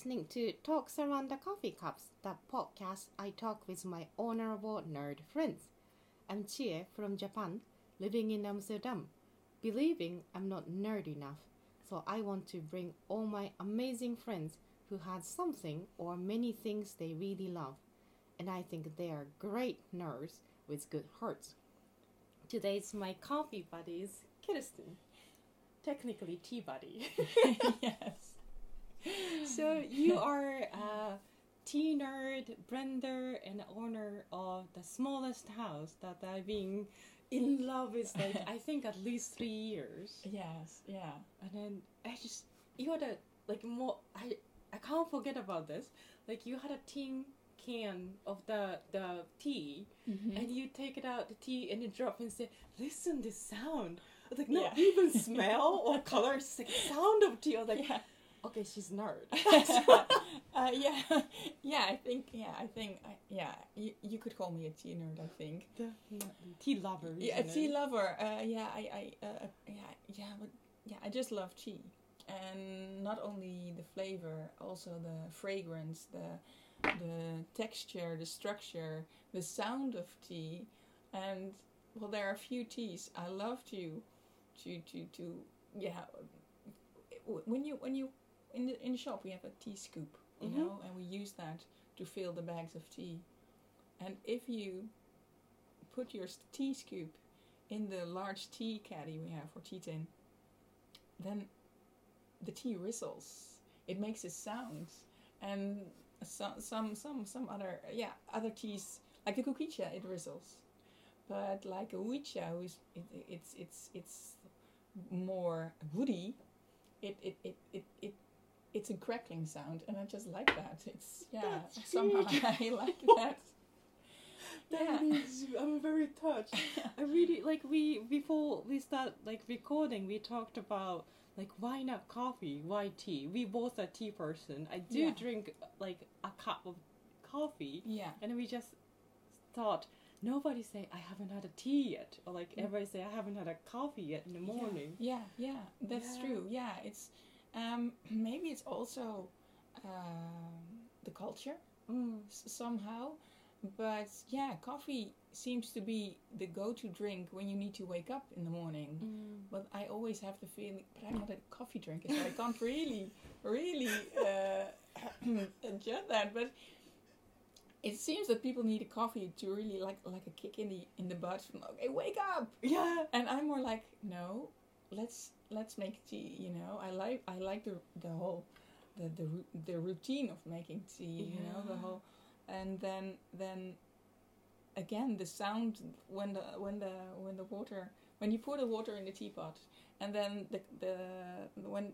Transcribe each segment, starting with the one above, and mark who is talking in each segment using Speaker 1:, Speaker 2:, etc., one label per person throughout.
Speaker 1: listening to Talks Around the Coffee Cups, the podcast I talk with my honorable nerd friends. I'm Chie from Japan, living in Amsterdam, believing I'm not nerd enough. So I want to bring all my amazing friends who had something or many things they really love. And I think they are great nerds with good hearts. Today's my coffee buddy is Kirsten. Technically tea buddy.
Speaker 2: yes.
Speaker 1: so you are a tea nerd, blender, and owner of the smallest house that I've been in love with like I think at least three years.
Speaker 2: Yes. Yeah.
Speaker 1: And then I just you had a like more I I can't forget about this. Like you had a tin can of the the tea
Speaker 2: Mm-hmm.
Speaker 1: and you take it out the tea and you drop and say, Listen this sound. I was like not
Speaker 2: Yeah.
Speaker 1: even smell or color, it's like sound of tea. I was like,
Speaker 2: yeah.
Speaker 1: Okay, she's nerd.
Speaker 2: uh, yeah. Yeah. I think. Yeah. I think. I, yeah. You, you could call me a tea nerd. I think.
Speaker 1: Definitely. Tea lover.
Speaker 2: Yeah. A tea
Speaker 1: it?
Speaker 2: lover. Uh, yeah. I. I. Uh, uh, yeah. Yeah. But yeah. I just love tea, and not only the flavor, also the fragrance, the the texture, the structure, the sound of tea, and well, there are a few teas I love to, to to to yeah. When you when you in the in the shop we have a tea scoop, you
Speaker 1: Mhm.
Speaker 2: know, and we use that to fill the bags of tea, and if you put your tea scoop in the large tea caddy we have for tea tin, then the tea whistles. It makes a sound, and some some some some other yeah other teas like the kukicha it whistles, but like a uicha who's it, it's it's it's more woody. It it, it, it, it it's a crackling sound, and I just like that. It's yeah
Speaker 1: That's
Speaker 2: somehow. I like that.
Speaker 1: That
Speaker 2: Yeah.
Speaker 1: is, I'm very touched. I really like we before we start like recording. We talked about like why not coffee, why tea. We both are tea person. I do
Speaker 2: Yeah.
Speaker 1: drink like a cup of coffee,
Speaker 2: Yeah.
Speaker 1: and we just thought nobody say I haven't had a tea yet, or like
Speaker 2: Mm.
Speaker 1: everybody say I haven't had a coffee yet in the morning.
Speaker 2: Yeah, yeah, that's
Speaker 1: Yeah.
Speaker 2: true. Yeah, it's um, maybe it's also um, the culture
Speaker 1: Mm.
Speaker 2: s- somehow, but yeah, coffee seems to be the go-to drink when you need to wake up in the morning.
Speaker 1: Mm.
Speaker 2: But I always have the feeling, but I'm not a coffee drinker, so I can't really, really uh, judge that. But it seems that people need a coffee to really like like a kick in the in the butt. From, okay, wake up!
Speaker 1: Yeah.
Speaker 2: and I'm more like, no, let's let's make tea. You know, I like I like the the whole the the the routine of making tea. You know, the whole, and then then again the sound when the when the when the water when you pour the water in the teapot, and then the the when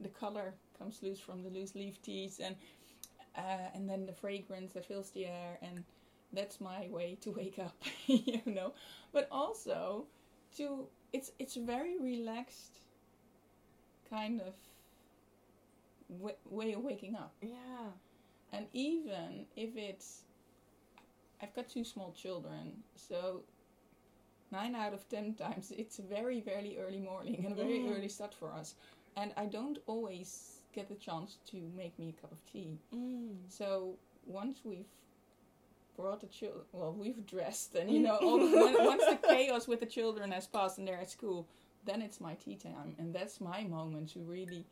Speaker 2: the color comes loose from the loose leaf teas and uh, and then the fragrance that fills the air and that's my way to wake up you know but also to it's it's a very relaxed kind of w- way of waking up
Speaker 1: Yeah.
Speaker 2: and even if it's i've got two small children so nine out of ten times it's very very early morning and a very
Speaker 1: Mm.
Speaker 2: early start for us and i don't always get the chance to make me a cup of tea
Speaker 1: Mm.
Speaker 2: so once we've brought the children, well, we've dressed, and you know, all when, once the chaos with the children has passed and they're at school, then it's my tea time, and that's my moment to really,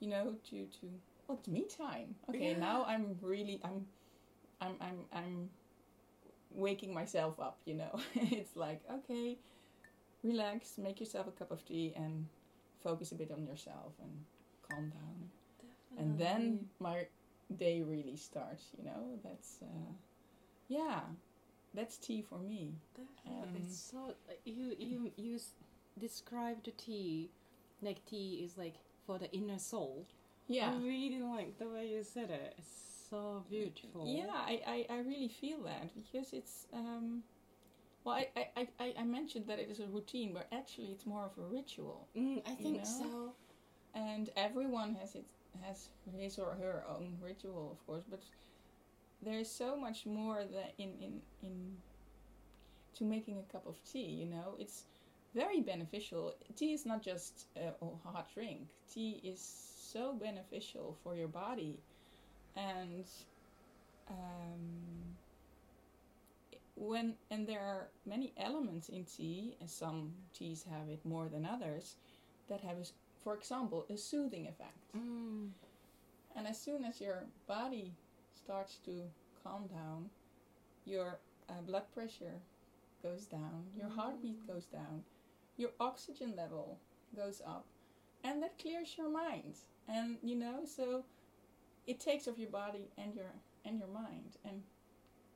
Speaker 2: you know, to to well, it's me time. Okay,
Speaker 1: Yeah.
Speaker 2: now I'm really, I'm, I'm, I'm, I'm waking myself up. You know, it's like okay, relax, make yourself a cup of tea, and focus a bit on yourself and calm down and then my day really starts you know that's uh, yeah that's tea for me
Speaker 1: Definitely.
Speaker 2: Um,
Speaker 1: it's so you you you s- described the tea like tea is like for the inner soul.
Speaker 2: yeah
Speaker 1: I really like the way you said it. It's so beautiful.
Speaker 2: yeah I, I, I really feel that because it's um well I, I, I- I, mentioned that it is a routine but actually it's more of a ritual
Speaker 1: Mm, I think
Speaker 2: know?
Speaker 1: so.
Speaker 2: and everyone has it has his or her own ritual of course but there is so much more that in in in to making a cup of tea you know it's very beneficial tea is not just a, a hot drink tea is so beneficial for your body, and um, when and there are many elements in tea, and some teas have it more than others, that have, a for example, a soothing effect.
Speaker 1: Mm.
Speaker 2: And as soon as your body starts to calm down, your uh, blood pressure goes down, your heartbeat
Speaker 1: Mm.
Speaker 2: goes down, your oxygen level goes up, and that clears your mind. And you know, so it takes off your body and your and your mind, and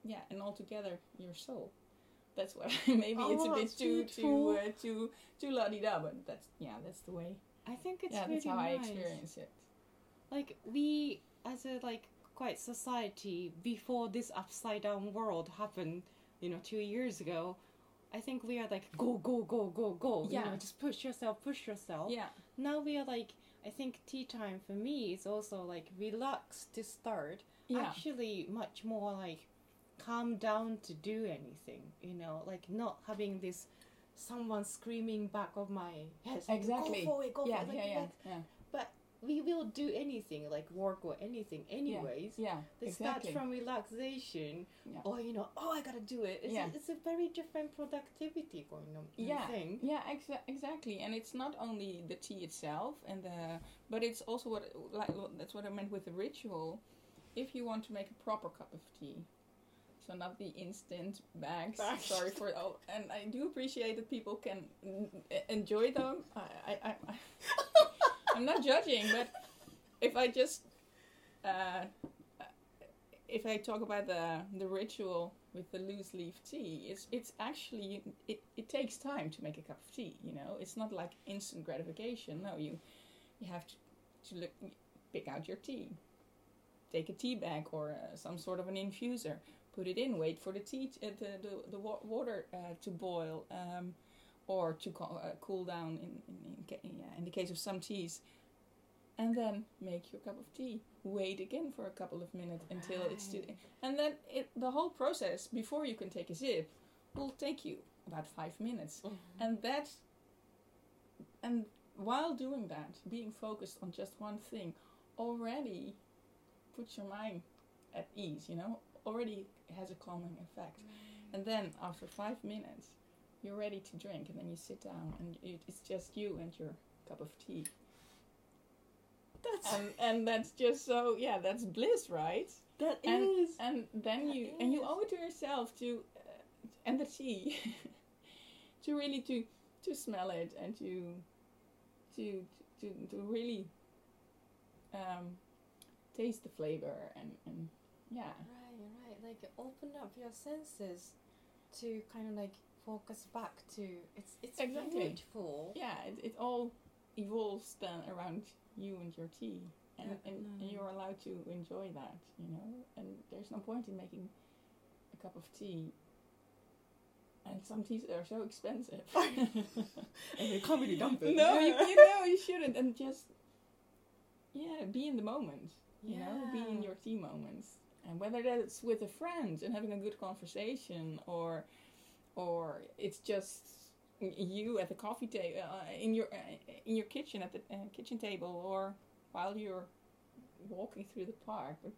Speaker 2: yeah, and altogether your soul. That's what maybe it's a
Speaker 1: Oh,
Speaker 2: bit too too uh, too too la di da, but that's yeah, that's the way.
Speaker 1: I think it's
Speaker 2: yeah,
Speaker 1: really
Speaker 2: that's how I experience it.
Speaker 1: Like we, as a like quite society, before this upside down world happened, you know, two years ago, I think we are like go go go go go. You
Speaker 2: Yeah.
Speaker 1: know, just push yourself, push yourself.
Speaker 2: Yeah,
Speaker 1: Now we are like, I think tea time for me is also like relax to start.
Speaker 2: yeah,
Speaker 1: Actually, much more like calm down to do anything. You know, like not having this someone screaming back of my head.
Speaker 2: Exactly.
Speaker 1: Go for it, go
Speaker 2: yeah,
Speaker 1: for it.
Speaker 2: yeah,
Speaker 1: like,
Speaker 2: yeah,
Speaker 1: like,
Speaker 2: yeah,
Speaker 1: we will do anything like work or anything anyways
Speaker 2: yeah.
Speaker 1: it
Speaker 2: Exactly.
Speaker 1: starts from relaxation
Speaker 2: Yeah.
Speaker 1: or you know oh i gotta do it it's,
Speaker 2: Yeah.
Speaker 1: a, it's a very different productivity going on
Speaker 2: yeah
Speaker 1: think.
Speaker 2: yeah exa- exactly and it's not only the tea itself and the but it's also what like that's what i meant with the ritual if you want to make a proper cup of tea so not the instant bags
Speaker 1: Bags.
Speaker 2: sorry for oh and i do appreciate that people can enjoy them i, I, I i'm not judging but if i just uh if I talk about the the ritual with the loose leaf tea, it's it's actually it, it takes time to make a cup of tea. You know, it's not like instant gratification. No, you you have to to look, pick out your tea, take a tea bag or uh, some sort of an infuser, put it in, wait for the tea t- uh, the the, the wa- water uh, to boil um, or to co- uh, cool down in in, in, yeah, in the case of some teas. And then make your cup of tea. Wait again for a couple of minutes until it's too, and then it, the whole process before you can take a sip will take you about five minutes. And that and while doing that being focused on just one thing already puts your mind at ease you know? Already has a calming effect. And then after five minutes you're ready to drink and then you sit down and it, it's just you and your cup of tea
Speaker 1: That's
Speaker 2: and and that's just so yeah that's bliss right
Speaker 1: that
Speaker 2: and,
Speaker 1: is.
Speaker 2: and then
Speaker 1: That
Speaker 2: you and you owe it to yourself to uh, and the tea to really to to smell it and to to to to really um taste the flavor and and yeah
Speaker 1: Right, right. Like open up your senses to kind of like focus back to it's it's
Speaker 2: Exactly.
Speaker 1: beautiful.
Speaker 2: yeah it, it all evolves then around you and your tea. And, and, and
Speaker 1: mm.
Speaker 2: you're allowed to enjoy that you know? And there's no point in making a cup of tea. And some teas are so expensive.
Speaker 1: And you can't really dump it.
Speaker 2: no you, you know you shouldn't. And just yeah be in the moment you know? Be in your tea moments. And whether that's with a friend and having a good conversation or or it's just you at the coffee table uh, in your uh, in your kitchen at the uh, kitchen table or while you're walking through the park but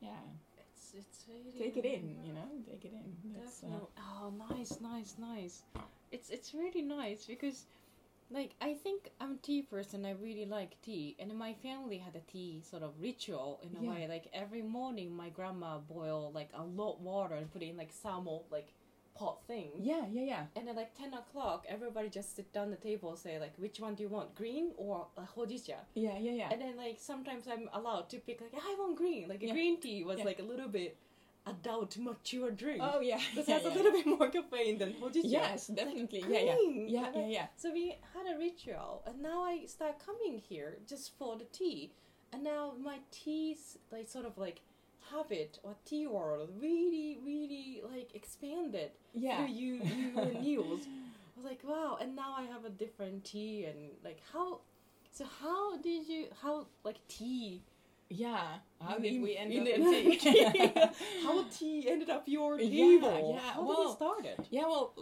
Speaker 2: yeah
Speaker 1: It's it's really
Speaker 2: take it in you know take it in That's, uh,
Speaker 1: Definitely. Oh, nice, nice, nice. It's it's really nice because, like, I think I'm a tea person. I really like tea, and my family had a tea sort of ritual in a
Speaker 2: Yeah.
Speaker 1: way. Like every morning, my grandma boil like a lot of water and put it in like samo like pot thing.
Speaker 2: yeah yeah yeah
Speaker 1: And then like ten o'clock, everybody just sit down the table say like, which one do you want, green or uh, hojicha?
Speaker 2: yeah yeah yeah
Speaker 1: And then like sometimes I'm allowed to pick like I want green. Like a
Speaker 2: Yeah.
Speaker 1: green tea was
Speaker 2: Yeah.
Speaker 1: like a little bit adult mature drink.
Speaker 2: oh yeah
Speaker 1: Because
Speaker 2: yeah,
Speaker 1: it has
Speaker 2: yeah.
Speaker 1: a little bit more caffeine than hojicha.
Speaker 2: yes definitely yeah yeah
Speaker 1: green.
Speaker 2: yeah yeah
Speaker 1: I-
Speaker 2: yeah
Speaker 1: So we had a ritual, and now I start coming here just for the tea, and now my tea's like sort of like habit or tea world really, really like expanded
Speaker 2: yeah
Speaker 1: through you, you and Niels. I was like, wow, and now I have a different tea, and like how. So how did you how like tea?
Speaker 2: Yeah. How did we end
Speaker 1: in
Speaker 2: up
Speaker 1: the-
Speaker 2: in tea?
Speaker 1: how tea ended up your
Speaker 2: Yeah,
Speaker 1: table?
Speaker 2: yeah,
Speaker 1: How did
Speaker 2: well-
Speaker 1: it started?
Speaker 2: yeah, well,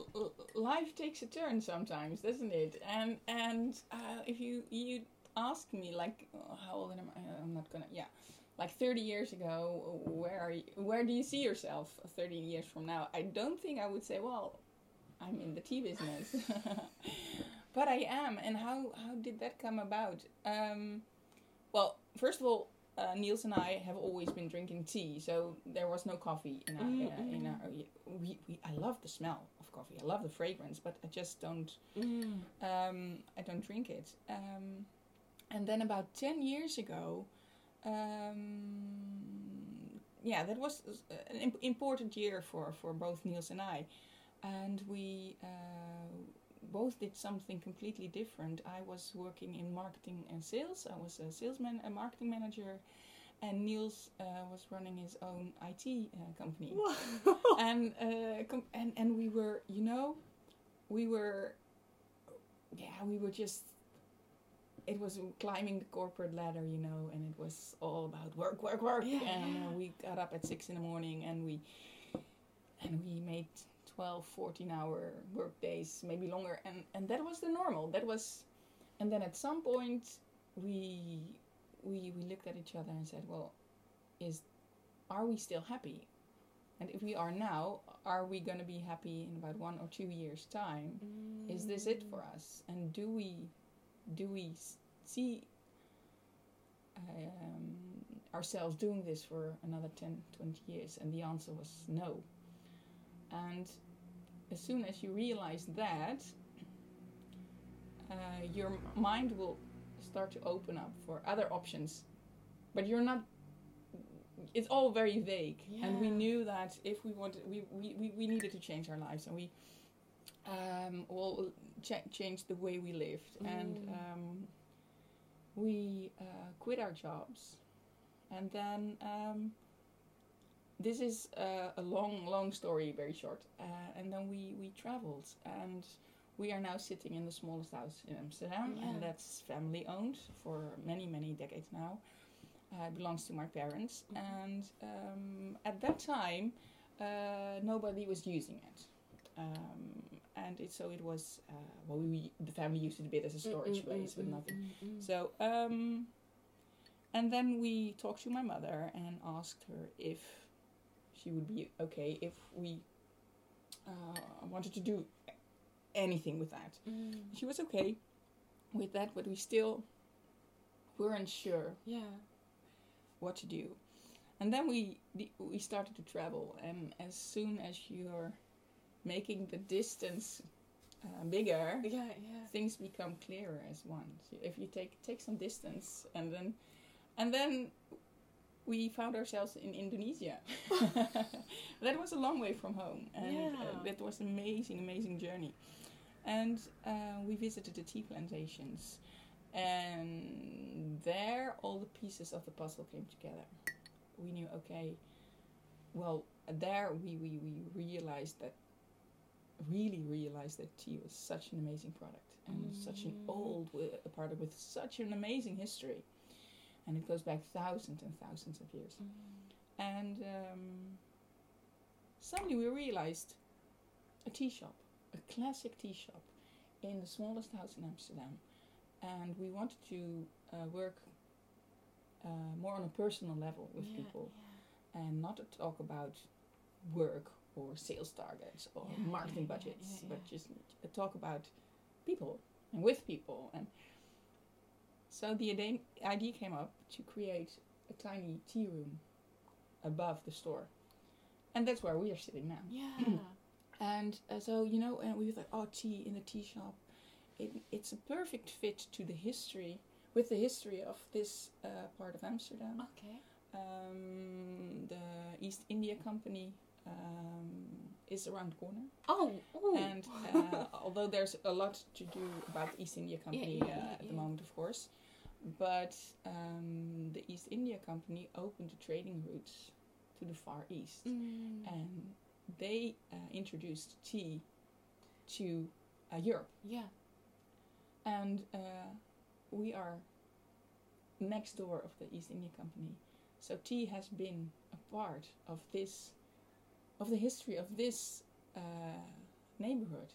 Speaker 2: life takes a turn sometimes, doesn't it? And and uh, if you you ask me like, oh, how old am I? I'm not gonna. Yeah, like 30 years ago, where are you, where do you see yourself 30 years from now? I don't think I would say, well, I'm in the tea business, but I am. And how how did that come about? Um, well, first of all, uh, Niels and I have always been drinking tea, so there was no coffee in our. In our, in our we, we, I love the smell of coffee. I love the fragrance, but I just don't.
Speaker 1: Mm.
Speaker 2: Um, I don't drink it. Um, and then about ten years ago, um, yeah, that was an imp- important year for for both Niels and I, and we. Uh, both did something completely different. I was working in marketing and sales. I was a salesman, a marketing manager, and Niels uh, was running his own IT uh, company. and, uh, com- and and we were, you know, we were, yeah, we were just. It was climbing the corporate ladder, you know, and it was all about work, work, work.
Speaker 1: Yeah,
Speaker 2: and
Speaker 1: yeah.
Speaker 2: Uh, we got up at six in the morning, and we, and we made 12 14 hour work days maybe longer. And and that was the normal. That was and then at some point we we we looked at each other and said well is are we still happy? And if we are now are we going to be happy in about one or two years time? Is this it for us? And do we do we see um, ourselves doing this for another 10 20 years? And the answer was no. And as soon as you realize that uh, your mind will start to open up for other options. But you're not it's all very vague. And we knew that if we wanted we, we, we, we needed to change our lives. And we um, well ch- changed the way we lived. And
Speaker 1: Mm.
Speaker 2: um, we uh, quit our jobs. And then um, this is uh, a long long story very short. Uh, and then we we traveled. And we are now sitting in the smallest house in amsterdam.
Speaker 1: Yeah.
Speaker 2: and that's family owned for many many decades now. Uh, it belongs to my parents.
Speaker 1: Mhm.
Speaker 2: and um, at that time uh, nobody was using it. Um, and it, so it was uh, well we the family used it a bit as a mm, storage mm, mm, place with nothing so, um, and then we talked to my mother and asked her if she would be okay if we uh, wanted to do anything with that. She was okay with that, but we still weren't sure
Speaker 1: Yeah.
Speaker 2: what to do. And then we we started to travel, and as soon as you're making the distance uh, bigger,
Speaker 1: Yeah, yeah.
Speaker 2: things become clearer as one. So if you take take some distance and then and then we found ourselves in Indonesia. that was a long way from home, and
Speaker 1: Yeah.
Speaker 2: uh, that was an amazing, amazing journey. And uh, we visited the tea plantations, and there all the pieces of the puzzle came together. We knew, okay, well, there we, we, we realized that really realized that tea was such an amazing product and such an
Speaker 1: Mm.
Speaker 2: old product with such an amazing history. And it goes back thousands and thousands of years. And um, suddenly we realized a tea shop a classic tea shop in the smallest house in amsterdam. And we wanted to uh, work uh, more on a personal level with
Speaker 1: Yeah,
Speaker 2: people and not to talk about work or sales targets or
Speaker 1: Yeah,
Speaker 2: marketing
Speaker 1: yeah,
Speaker 2: budgets,
Speaker 1: yeah,
Speaker 2: but just talk about people and with people. And so the idea, came up to create a tiny tea room above the store, and that's where we are sitting now.
Speaker 1: Yeah.
Speaker 2: And uh, so you know, and we thought, oh, tea in the tea shop, it, it's a perfect fit to the history with the history of this uh, part of Amsterdam
Speaker 1: okay.
Speaker 2: um, the East India Company um, is around the corner.
Speaker 1: Oh, oh.
Speaker 2: And uh, although there's a lot to do about the East India Company
Speaker 1: yeah,
Speaker 2: uh,
Speaker 1: yeah,
Speaker 2: at the moment, of course, but um, the East India Company opened the trading routes to the Far East,
Speaker 1: Mm.
Speaker 2: and they uh, introduced tea to uh, Europe,
Speaker 1: yeah.
Speaker 2: and uh, we are next door of the East India Company. So tea has been a part of this, of the history of this uh, neighborhood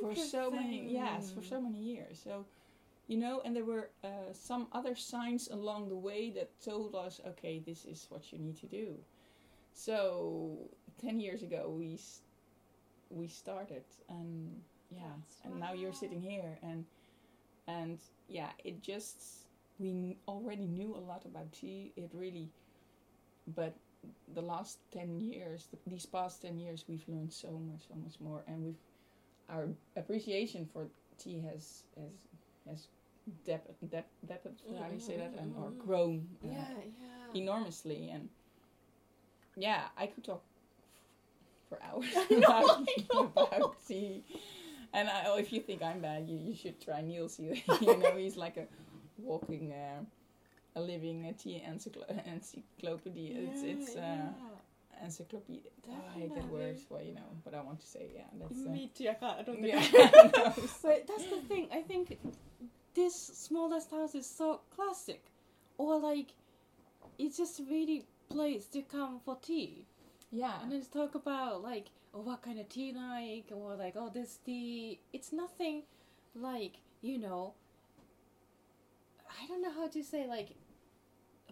Speaker 2: for so many yes for so many years. So you know, and there were uh, some other signs along the way that told us, okay, this is what you need to do. So ten years ago, we we started, and yeah,
Speaker 1: That's
Speaker 2: and now you're sitting here, and and yeah, it just we already knew a lot about tea. It really, but the last ten years, th- these past ten years, we've learned so much, so much more, and we've our appreciation for tea has has has depth depth depth how do you say that and or
Speaker 1: Mm.
Speaker 2: grown uh,
Speaker 1: Yeah, yeah.
Speaker 2: enormously and yeah i could talk for hours about,
Speaker 1: know.
Speaker 2: about tea and I, oh, if you think i'm bad you, you should try niels you, you know he's like a walking uh, a living uh, tea encycl- encyclopedia it's it's uh,
Speaker 1: yeah.
Speaker 2: encyclopedia i hate that word well you know but i want to say yeah that's uh,
Speaker 1: Me too. I can't. I don't think.
Speaker 2: yeah No,
Speaker 1: But that's the thing. I think this smallest house is so classic, or like, it's just really place to come for tea,
Speaker 2: yeah
Speaker 1: and then talk about like, oh, what kind of tea like, or like, oh, this tea. It's nothing like you know. I don't know how to say like.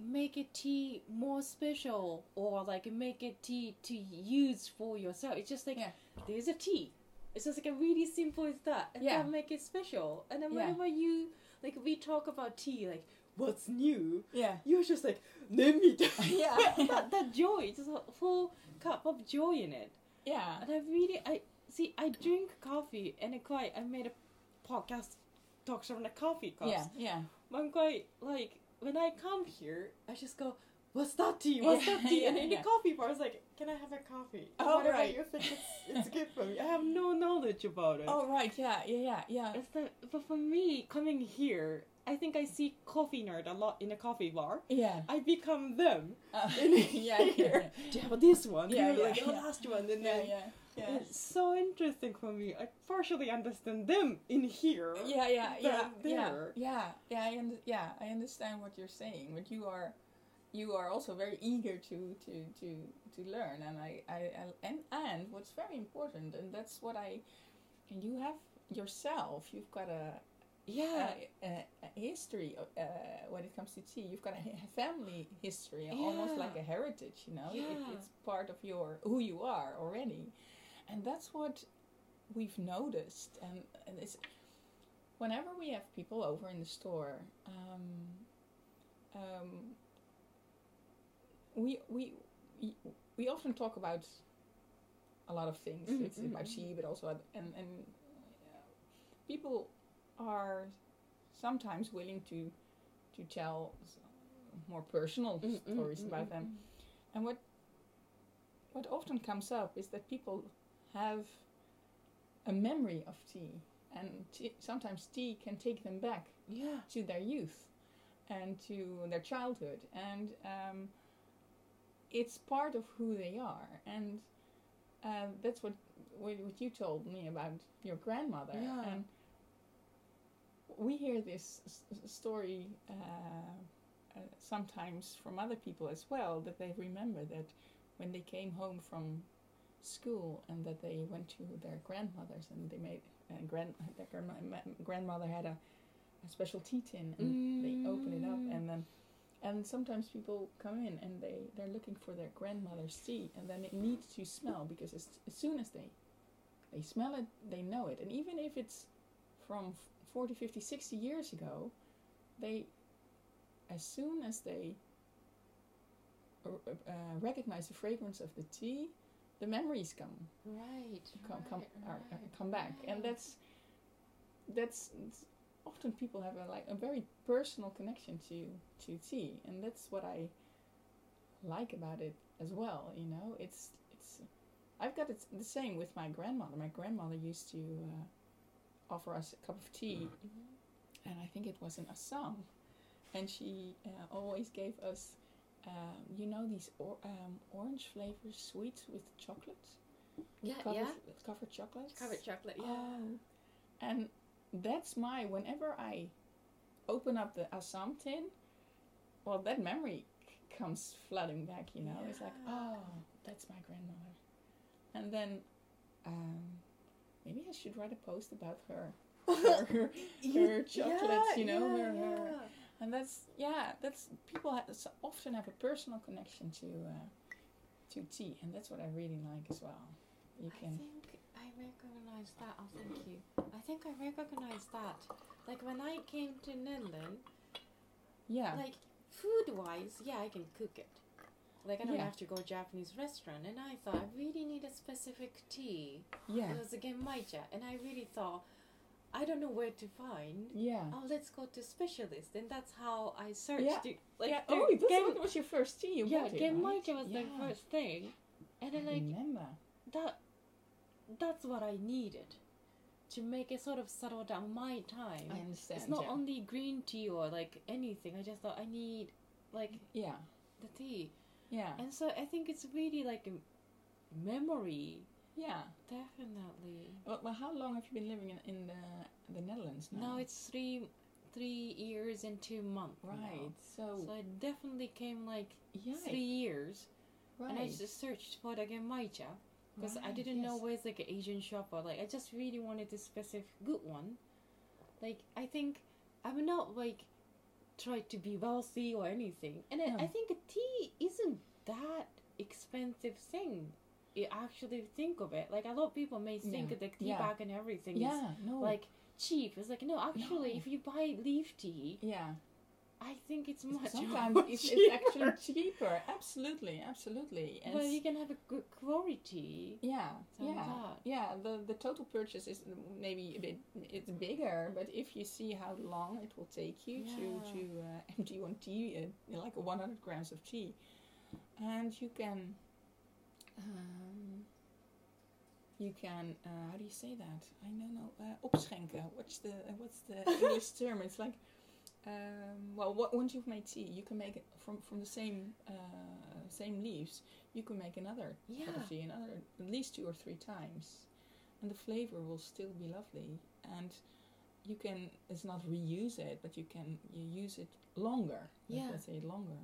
Speaker 1: Make it tea more special, or like make it tea to use for yourself. It's just like
Speaker 2: Yeah.
Speaker 1: there's a tea. It's just like a really simple as that, and
Speaker 2: Yeah.
Speaker 1: that make it special. And then
Speaker 2: Yeah.
Speaker 1: whenever you like, we talk about tea, like what's new,
Speaker 2: yeah
Speaker 1: you're just like name it.
Speaker 2: Yeah.
Speaker 1: that that joy, just a full cup of joy in it.
Speaker 2: yeah
Speaker 1: And I really, I see, I drink coffee, and I quite, I made a podcast talks on the coffee cups.
Speaker 2: yeah yeah
Speaker 1: I'm quite like when I come here, I just go. What's that tea? What's
Speaker 2: Yeah,
Speaker 1: that tea? and in
Speaker 2: yeah.
Speaker 1: the coffee bar, I was like, "Can I have a coffee?"
Speaker 2: Oh,
Speaker 1: Whatever
Speaker 2: right.
Speaker 1: you think it's, it's good for me. I have no knowledge about it.
Speaker 2: oh right yeah yeah yeah yeah
Speaker 1: It's that, but for me, coming here, I think I see coffee nerd a lot in a coffee bar.
Speaker 2: yeah
Speaker 1: I become them.
Speaker 2: Uh,
Speaker 1: In
Speaker 2: yeah, yeah,
Speaker 1: here. Do you have this one?
Speaker 2: Yeah, yeah,
Speaker 1: like the last one, and
Speaker 2: yeah,
Speaker 1: then
Speaker 2: yeah, yeah,
Speaker 1: it's so interesting for me. I partially understand them in here.
Speaker 2: yeah, yeah, yeah,
Speaker 1: than
Speaker 2: yeah,
Speaker 1: there.
Speaker 2: yeah, yeah. I under- yeah, I understand what you're saying, but you are, you are also very eager to to to to learn, and I, I, I and and what's very important, and that's what I, and you have yourself. You've got a
Speaker 1: Yeah.
Speaker 2: a, a history uh, when it comes to tea. You've got a family history, almost like a heritage. You know, It- it's part of your who you are already, and that's what we've noticed. And, and it's whenever we have people over in the store. Um, um, we, we we we often talk about a lot of things.
Speaker 1: Mhm,
Speaker 2: It's about
Speaker 1: mhm.
Speaker 2: tea, but also and and uh, people are sometimes willing to to tell more personal
Speaker 1: Mm, mm,
Speaker 2: stories
Speaker 1: mm,
Speaker 2: about them. And what what often comes up is that people have a memory of tea, and tea, sometimes tea can take them back
Speaker 1: Yeah.
Speaker 2: to their youth and to their childhood, and um, it's part of who they are. And uh, that's what what you told me about your grandmother.
Speaker 1: Yeah.
Speaker 2: And we hear this story uh, uh, sometimes from other people as well that they remember that when they came home from school and that they went to their grandmother's and they made grand their grandma- grandmother had a, a special tea tin and they open it up
Speaker 1: Mm.
Speaker 2: and then and sometimes people come in and they they're looking for their grandmother's tea and then it needs to smell because as, as soon as they they smell it they know it and even if it's from f- 40 50 60 years ago they as soon as they uh, uh, recognize the fragrance of the tea the memories come.
Speaker 1: Right.
Speaker 2: come come
Speaker 1: right,
Speaker 2: are, are- come back. And that's that's often people have a like a very personal connection to to tea and that's what i like about it as well you know? It's it's i've got it the same with my grandmother. My grandmother used to uh, offer us a cup of tea. And i think it was in assam and she uh, always gave us um, you know these or, um, orange flavor sweets with chocolate
Speaker 1: Yeah.
Speaker 2: covered,
Speaker 1: yeah.
Speaker 2: covered chocolates.
Speaker 1: Covered chocolate. Yeah.
Speaker 2: Oh, and that's my whenever I open up the Assam tin, well, that memory comes flooding back. You know, it's like, oh, that's my grandmother, and then um, maybe I should write a post about her her, her, her chocolates, you know,
Speaker 1: yeah,
Speaker 2: her, her,
Speaker 1: yeah.
Speaker 2: And that's yeah, that's people so often have a personal connection to uh, to tea, and that's what I really like as well. You
Speaker 1: I think I recognize that. Oh, thank you. I think I recognize that. Like when I came to Netherlands,
Speaker 2: yeah
Speaker 1: like food wise, yeah, I can cook it. Like I don't
Speaker 2: Yeah.
Speaker 1: have to go Japanese restaurant, and I thought I really need a specific tea.
Speaker 2: yeah
Speaker 1: It was again matcha, and I really thought I don't know where to find.
Speaker 2: yeah.
Speaker 1: Oh, let's go to specialist, and that's how I searched.
Speaker 2: Yeah.
Speaker 1: it. Like
Speaker 2: yeah. Oh,
Speaker 1: Gen-
Speaker 2: what was your first tea? You
Speaker 1: yeah,
Speaker 2: it,
Speaker 1: Gen
Speaker 2: right?
Speaker 1: was the first thing, and then
Speaker 2: I
Speaker 1: like
Speaker 2: remember.
Speaker 1: that that's what I needed to make it sort of settle down my time.
Speaker 2: I understand.
Speaker 1: it's not
Speaker 2: yeah.
Speaker 1: only green tea or like anything. I just thought I need like
Speaker 2: Yeah,
Speaker 1: the tea,
Speaker 2: yeah,
Speaker 1: and so I think it's really like a memory,
Speaker 2: yeah.
Speaker 1: definitely.
Speaker 2: Well, well, how long have you been living in, in the the Netherlands now?
Speaker 1: Now it's three three years and two months.
Speaker 2: right. So,
Speaker 1: So I definitely came like
Speaker 2: yeah,
Speaker 1: three years,
Speaker 2: right.
Speaker 1: and I just searched for the matcha. because I didn't know where's like an Asian shop or like I just really wanted a specific good one. Like I think I'm not like try to be wealthy or anything, and I, I think a tea isn't that expensive thing. You actually think of it. Like a lot of people may think
Speaker 2: Yeah,
Speaker 1: the tea
Speaker 2: yeah.
Speaker 1: bag and everything is
Speaker 2: Yeah, no.
Speaker 1: like cheap. It's like no, actually,
Speaker 2: No.
Speaker 1: if you buy leaf tea,
Speaker 2: yeah.
Speaker 1: I think it's much
Speaker 2: Sometimes it's, it's actually cheaper. Absolutely, absolutely. And s-
Speaker 1: you can have a good quality.
Speaker 2: yeah, yeah,
Speaker 1: that.
Speaker 2: yeah. The the total purchase is maybe a bit it's bigger, but if you see how long it will take you to to uh, empty one tea, uh, like 100 grams of tea, and you can. Um, you can uh, how do you say that? I don't know. Uh, opschenken. What's the uh, what's the English term? It's like um, well, what, once you've made tea, you can make it from from the same uh, same leaves. You can make another cup of tea, another at least two or three times, and the flavor will still be lovely. And you can it's not reuse it, but you can you use it longer.
Speaker 1: Yeah.
Speaker 2: let's say longer,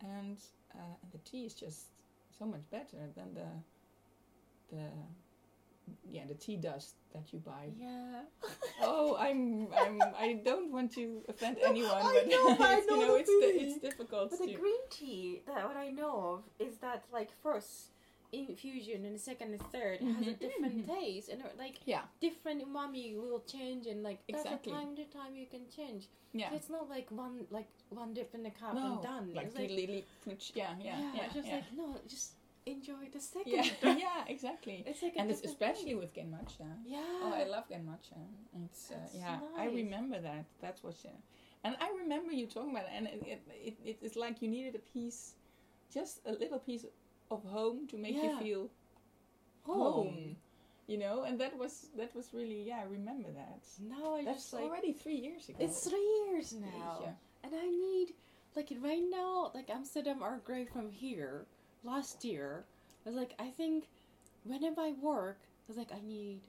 Speaker 2: and uh, and the tea is just so much better than the the yeah the tea dust that you buy
Speaker 1: Yeah.
Speaker 2: oh, I'm, I'm, I don't want to offend anyone,
Speaker 1: I
Speaker 2: but
Speaker 1: know, I
Speaker 2: it's,
Speaker 1: know
Speaker 2: you know, it's, it's difficult
Speaker 1: But
Speaker 2: to.
Speaker 1: the green tea, that what I know of is that like first infusion and the second and third has a
Speaker 2: Mhm,
Speaker 1: different
Speaker 2: mhm.
Speaker 1: taste and uh, like
Speaker 2: yeah,
Speaker 1: different umami will change and like that's
Speaker 2: Exactly.
Speaker 1: a time to time you can change.
Speaker 2: yeah.
Speaker 1: So it's not like one like one dip in the cup
Speaker 2: no,
Speaker 1: and done.
Speaker 2: like,
Speaker 1: it's like
Speaker 2: really, much- yeah, yeah, yeah,
Speaker 1: it's just
Speaker 2: yeah.
Speaker 1: like no, just enjoy the second.
Speaker 2: yeah, yeah, exactly.
Speaker 1: It's like a
Speaker 2: And it's especially
Speaker 1: thing.
Speaker 2: with genmaicha.
Speaker 1: yeah.
Speaker 2: Oh, I love genmaicha. It's uh,
Speaker 1: That's
Speaker 2: yeah, I remember that. That's what. Uh, and I remember you talking about it, and it, it, it, it, it's like you needed a piece, just a little piece of home to make you feel home. You know, and that was that was really yeah. I remember that.
Speaker 1: Now I
Speaker 2: That's
Speaker 1: just like
Speaker 2: already three years ago.
Speaker 1: it's three years now.
Speaker 2: Yeah.
Speaker 1: And I need, like, right now, like, Amsterdam Earl Grey from here, last year, I was like, I think whenever I work, I was like, I need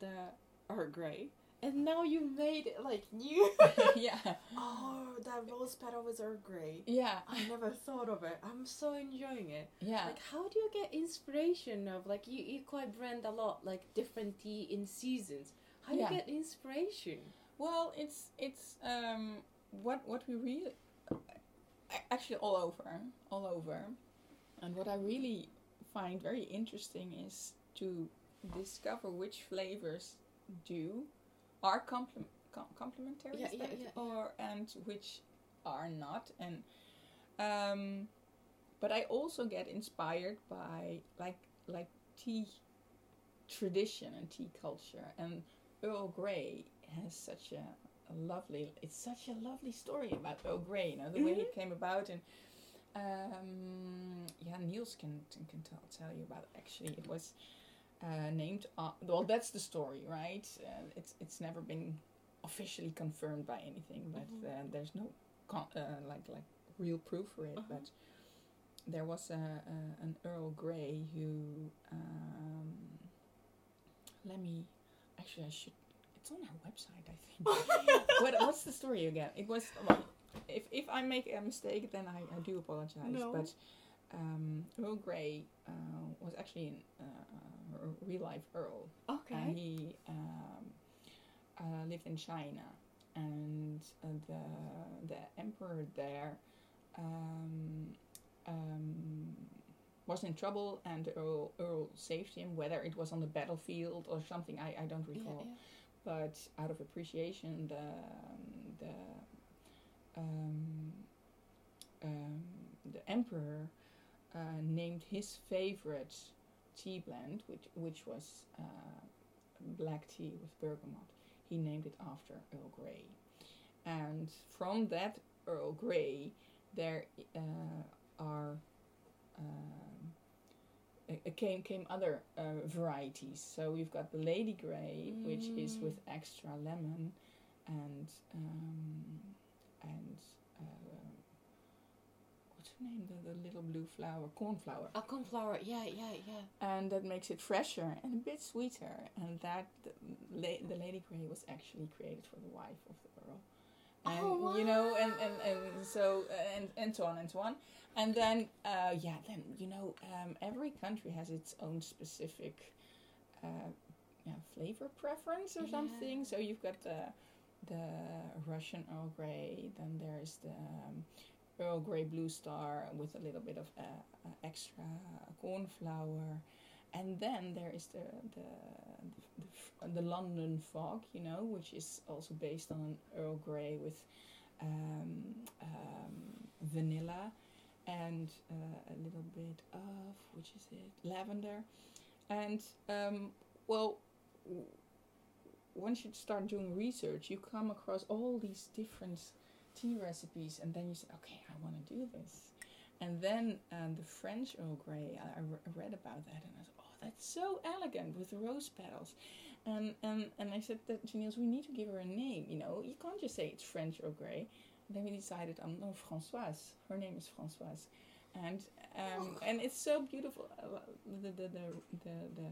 Speaker 1: the Earl Grey. And now you made it, like, new.
Speaker 2: yeah,
Speaker 1: oh, that rose petals are great.
Speaker 2: Yeah,
Speaker 1: I never thought of it. I'm so enjoying it.
Speaker 2: yeah.
Speaker 1: Like, how do you get inspiration of, like, you, you quite brand a lot, like, different tea in seasons. How do
Speaker 2: Yeah.
Speaker 1: you get inspiration?
Speaker 2: Well, it's it's um what what we really actually all over all over, and what I really find very interesting is to discover which flavors do are compliment com- complementary
Speaker 1: Yeah, yeah, yeah.
Speaker 2: or and which are not and um but I also get inspired by like like tea tradition and tea culture and Earl Grey has such a, a lovely it's such a lovely story about Earl Grey you know the way
Speaker 1: Mm-hmm.
Speaker 2: it came about and um, yeah Niels can can tell, tell you about it actually it was uh, named uh, well that's the story right uh, it's it's never been officially confirmed by anything but
Speaker 1: Mhm.
Speaker 2: uh, there's no con- uh, like like real proof for it
Speaker 1: Uh-huh.
Speaker 2: but there was a, a an Earl Grey who um, let me actually I should it's on our website I think what, what's the story again it was well if, if I make a mistake then I, I do apologize
Speaker 1: No.
Speaker 2: but um, Earl Grey uh, was actually an, uh, a real life Earl and
Speaker 1: Okay.
Speaker 2: he um, uh, lived in China, and uh, the the emperor there um, um, was in trouble, and Earl Earl saved him. Whether it was on the battlefield or something, I, I don't recall.
Speaker 1: yeah.
Speaker 2: But out of appreciation, the the um, um, the emperor uh, named his favorite tea blend, which which was uh, black tea with bergamot. He named it after Earl Grey, and from that Earl Grey, there uh, are. Um, uh, came came other uh, varieties. So we've got the Lady Grey, which is
Speaker 1: Mm.
Speaker 2: with extra lemon and um, and her name? The, the little blue flower, cornflower,
Speaker 1: A cornflower. Yeah, yeah, yeah.
Speaker 2: and that makes it fresher and a bit sweeter. And that the, la- the Lady Grey was actually created for the wife of the Earl. And
Speaker 1: Oh,
Speaker 2: you know, and, and, and so and and so on and so on. And then uh, yeah, then you know, um, every country has its own specific uh, yeah, flavor preference or
Speaker 1: Yeah.
Speaker 2: something. So you've got the the Russian Earl Grey, then there's the um, Earl Grey Blue Star with a little bit of uh, uh, extra cornflower, and then there is the the the, the London Fog, you know, which is also based on Earl Grey with um, um, vanilla and uh, a little bit of which is it lavender, and um, well. Once you start doing research, you come across all these different tea recipes, and then you say, okay, I want to do this. And then um, the French Earl Grey, I, I read about that, and I said, oh, that's so elegant with the rose petals. And, and, and I said that to Niels, we need to give her a name, you know, you can't just say it's French Earl Grey. And then we decided, um, no, Françoise. Her name is Françoise. And um, and it's so beautiful. Uh, The, the, the, the, the,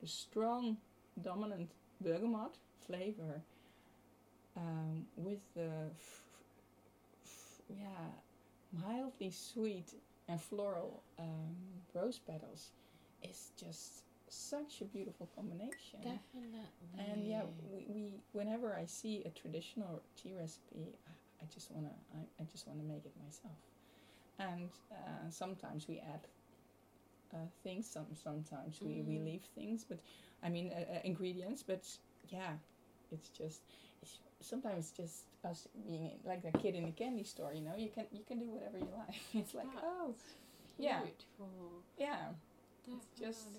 Speaker 2: the strong, dominant bergamot flavor um, with the yeah mildly sweet and floral um, rose petals is just such a beautiful combination.
Speaker 1: Definitely.
Speaker 2: And yeah, we, we whenever I see a traditional tea recipe, I, I just wanna I, I just wanna make it myself. And uh, sometimes we add uh, things. Some sometimes we, we
Speaker 1: Mhm.
Speaker 2: leave things, but I mean uh, uh, ingredients. But yeah, it's just sometimes just us being like a kid in a candy store. You know, you can you can do whatever you like. It's like
Speaker 1: That's
Speaker 2: oh yeah.
Speaker 1: Beautiful.
Speaker 2: yeah, It's just-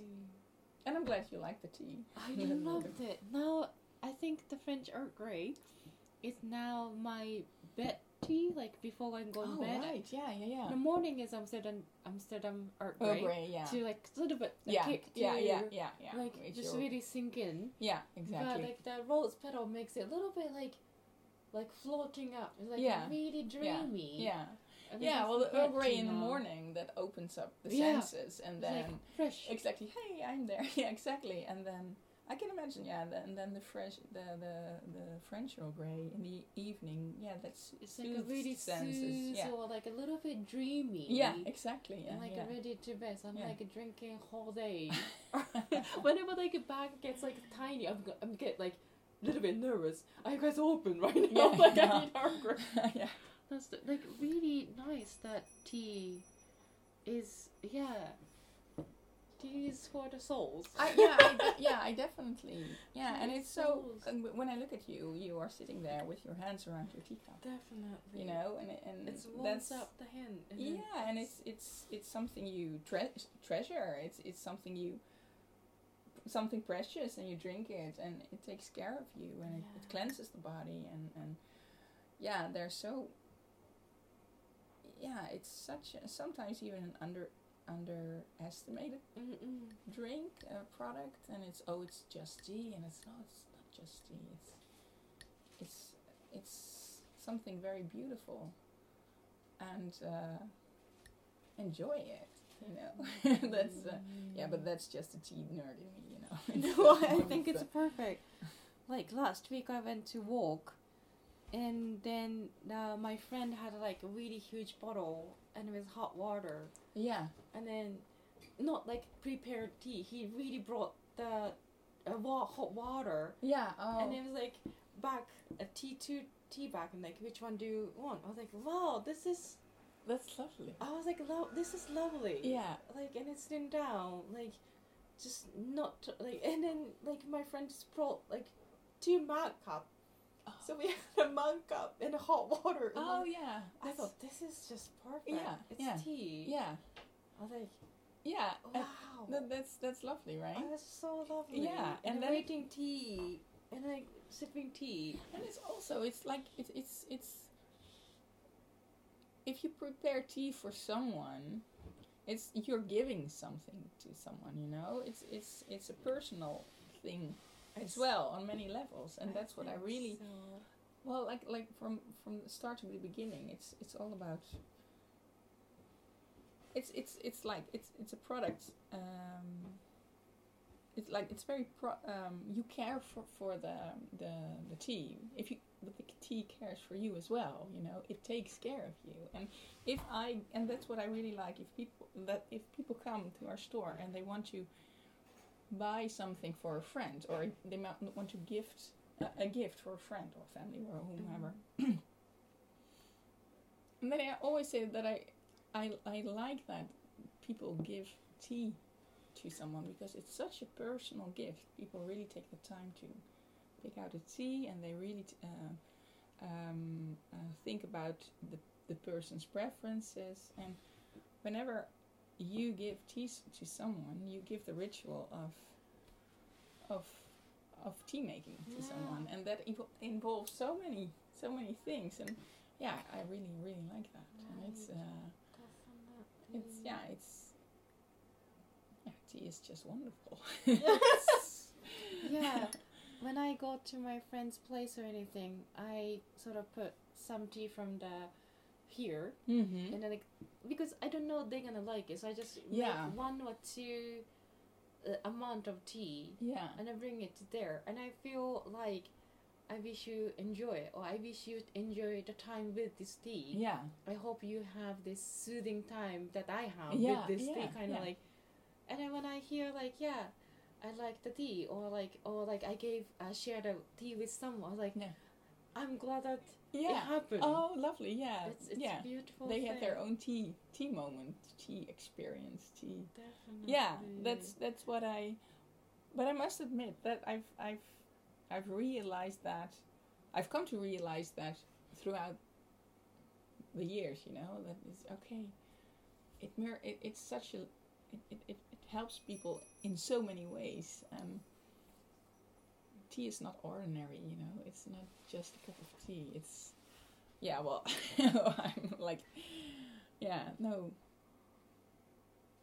Speaker 2: and I'm glad you like the tea.
Speaker 1: I loved it. Now I think the French Earl Grey. It's now my bed tea. Like before I go to
Speaker 2: Oh
Speaker 1: bed.
Speaker 2: right, yeah, yeah, yeah.
Speaker 1: The morning is Amsterdam Amsterdam Earl Grey.
Speaker 2: grey, yeah.
Speaker 1: To like a little bit a
Speaker 2: yeah,
Speaker 1: kick to
Speaker 2: yeah, yeah, yeah, yeah.
Speaker 1: like
Speaker 2: It's
Speaker 1: just
Speaker 2: your-
Speaker 1: really sink in.
Speaker 2: yeah, exactly.
Speaker 1: But like the rose petal makes it a little bit like like floating up. It's like
Speaker 2: Yeah.
Speaker 1: really dreamy.
Speaker 2: yeah,
Speaker 1: And
Speaker 2: yeah. Well, the Earl Grey in the morning that opens up the
Speaker 1: Yeah.
Speaker 2: senses, and then
Speaker 1: like fresh.
Speaker 2: exactly, hey, I'm there. Yeah, exactly. And then I can imagine, yeah. The, and then the fresh, the the the French Earl Grey in the evening. Yeah, that's
Speaker 1: It's like a really
Speaker 2: senses. Yeah,
Speaker 1: or like a little bit dreamy.
Speaker 2: yeah, exactly. Yeah,
Speaker 1: and like
Speaker 2: yeah.
Speaker 1: ready to bed. So I'm
Speaker 2: Yeah.
Speaker 1: like drinking whole day. Whenever like a bag gets like tiny, I'm I'm get like a little bit nervous. Are you guys open right now?
Speaker 2: Yeah,
Speaker 1: like
Speaker 2: yeah.
Speaker 1: I need hungry.
Speaker 2: yeah.
Speaker 1: That's the, like really nice that tea is yeah. Is for the souls.
Speaker 2: I, yeah, I de- yeah, I definitely, yeah, and
Speaker 1: It's
Speaker 2: so. and w- When I look at you, you are sitting there with your hands around your teacup,
Speaker 1: Definitely.
Speaker 2: you know, and and
Speaker 1: It's
Speaker 2: that's
Speaker 1: up the hand. and
Speaker 2: yeah, and it's it's it's something you tre- treasure. It's it's something you something precious, and you drink it, and it takes care of you, and it, it cleanses the body, and and yeah, they're so. Yeah, it's such a, sometimes even an under underestimated
Speaker 1: Mm-mm.
Speaker 2: drink uh, product and it's oh it's just tea and it's no it's not just tea it's it's it's something very beautiful and uh, enjoy it you know that's uh, yeah but that's just a tea nerd in me you know
Speaker 1: no, I think it's perfect. Like last week, I went to walk, and then uh, my friend had like a really huge bottle, and it was hot water,
Speaker 2: yeah
Speaker 1: and then not like prepared tea. He really brought the uh, wa- hot water,
Speaker 2: yeah oh
Speaker 1: and it was like back a tea two tea bag, and like, which one do you want? I was like, wow, this is.
Speaker 2: That's lovely.
Speaker 1: I was like, lo- this is lovely.
Speaker 2: Yeah.
Speaker 1: Like, and it's sitting down, like, just not like, and then like my friend just brought like two mug cup.
Speaker 2: Oh.
Speaker 1: So we had a mug cup and a hot water.
Speaker 2: Oh yeah.
Speaker 1: I
Speaker 2: That's-
Speaker 1: thought this is just perfect.
Speaker 2: Yeah,
Speaker 1: It's
Speaker 2: yeah,
Speaker 1: tea.
Speaker 2: Yeah.
Speaker 1: I was like,
Speaker 2: Yeah.
Speaker 1: wow.
Speaker 2: that, that's that's lovely, right?
Speaker 1: Oh, that's so lovely.
Speaker 2: Yeah,
Speaker 1: and,
Speaker 2: and
Speaker 1: then waiting tea and like sipping tea.
Speaker 2: And it's also it's like it's it's it's if you prepare tea for someone, it's you're giving something to someone, you know? It's it's it's a personal thing as well on many levels. And that's what I really
Speaker 1: so.
Speaker 2: well like like from from the start to the beginning, it's it's all about it's it's it's like it's it's a product um it's like it's very pro um you care for for the the the tea if you but the tea cares for you as well you know it takes care of you and if i and that's what i really like if people that if people come to our store and they want to buy something for a friend or they might want to gift a, a gift for a friend or family or whomever and then i always say that i i i like that people give tea to someone because it's such a personal gift. People really take the time to pick out a tea and they really t- uh, um, uh, think about the, the person's preferences. And whenever you give tea to someone, you give the ritual of of of tea making to
Speaker 1: Yeah.
Speaker 2: someone, and that evo- involves so many so many things. And yeah, I really really like that. And it's uh, it's yeah, it's yeah, tea is just wonderful.
Speaker 1: Yes. yeah. When I go to my friend's place or anything, I sort of put some tea from the here,
Speaker 2: mm-hmm.
Speaker 1: and then like, because I don't know they're gonna like it, so I just
Speaker 2: Yeah.
Speaker 1: make one or two uh, amount of tea,
Speaker 2: Yeah.
Speaker 1: and I bring it there, and I feel like I wish you enjoy it, or I wish you enjoy the time with this tea.
Speaker 2: Yeah.
Speaker 1: I hope you have this soothing time that I have
Speaker 2: Yeah,
Speaker 1: with this tea, kind of
Speaker 2: yeah.
Speaker 1: like. And then when I hear like, yeah, I like the tea, or like, or like I gave, I shared a tea with someone. I was like,
Speaker 2: Yeah.
Speaker 1: I'm glad that it happened.
Speaker 2: Oh, lovely. Yeah.
Speaker 1: it's it's
Speaker 2: yeah.
Speaker 1: beautiful.
Speaker 2: They had their own tea tea moment, tea experience, tea.
Speaker 1: Definitely.
Speaker 2: Yeah, that's that's what I. But I must admit that I've I've I've realized that I've come to realize that throughout the years, you know, that it's okay. It mir- it, it's such a it, it, it, it helps people in so many ways. Um, tea is not ordinary, you know. It's not just a cup of tea. It's yeah, well, I'm like yeah, no.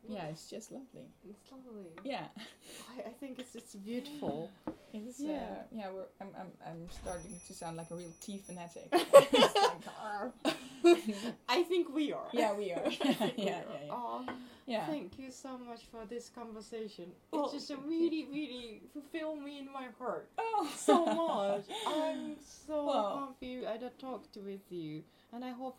Speaker 2: Yeah, it's just lovely.
Speaker 1: It's lovely.
Speaker 2: Yeah.
Speaker 1: I, I think it's it's beautiful.
Speaker 2: It's
Speaker 1: Yeah.
Speaker 2: yeah, uh, yeah. We're I'm, I'm I'm starting to sound like a real tea fanatic. Like.
Speaker 1: I think we are.
Speaker 2: yeah, we are. Yeah, yeah, yeah, yeah. Yeah.
Speaker 1: Thank you so much for this conversation.
Speaker 2: Well,
Speaker 1: it just really, really fulfilled me in my heart
Speaker 2: Oh,
Speaker 1: so much. I'm so
Speaker 2: Well-
Speaker 1: happy I talked with you, and I hope,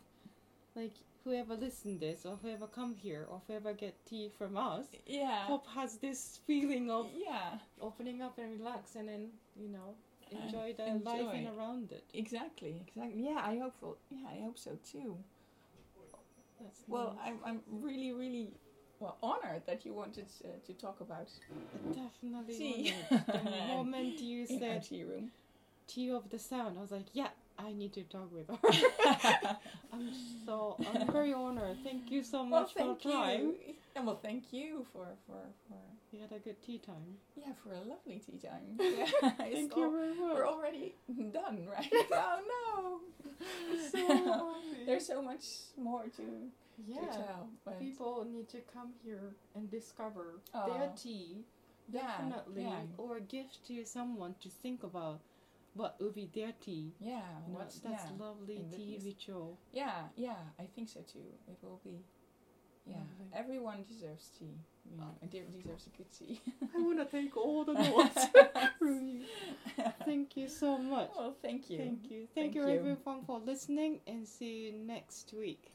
Speaker 1: like whoever listen this or whoever come here or whoever get tea from us,
Speaker 2: yeah,
Speaker 1: hope has this feeling of
Speaker 2: yeah.
Speaker 1: opening up and relax, and then you know enjoy the life
Speaker 2: and
Speaker 1: around it.
Speaker 2: Exactly, exactly. Yeah, I hope so. Yeah, I hope so too.
Speaker 1: That's
Speaker 2: Well,
Speaker 1: nice.
Speaker 2: I'm I'm really really well honored that you wanted uh, to talk about
Speaker 1: definitely
Speaker 2: tea.
Speaker 1: the moment you said
Speaker 2: tea room.
Speaker 1: tea of the sound, I was like, yeah, I need to talk with her. I'm so I'm very honored. Thank you so
Speaker 2: well,
Speaker 1: much for
Speaker 2: thank
Speaker 1: your time.
Speaker 2: you. And well, thank you for for for
Speaker 1: We had a good tea time.
Speaker 2: yeah for a lovely tea time. Yeah,
Speaker 1: Thank
Speaker 2: all-
Speaker 1: you very much.
Speaker 2: We're already done, right? oh no!
Speaker 1: so.
Speaker 2: There's so much more to, to tell.
Speaker 1: People need to come here and discover their
Speaker 2: oh.
Speaker 1: tea,
Speaker 2: yeah,
Speaker 1: definitely,
Speaker 2: yeah,
Speaker 1: or gift to someone to think about what be their tea.
Speaker 2: yeah.
Speaker 1: You know,
Speaker 2: What's
Speaker 1: that's
Speaker 2: yeah.
Speaker 1: lovely
Speaker 2: And
Speaker 1: tea ritual.
Speaker 2: Yeah, yeah, I think so too. It will be. Yeah,
Speaker 1: Lovely.
Speaker 2: everyone deserves tea. You know, and deserves a good tea.
Speaker 1: I want to take all the notes from you. Thank you so much.
Speaker 2: well, thank you.
Speaker 1: Thank you. Thank,
Speaker 2: Thank you.
Speaker 1: everyone for listening and see you next week.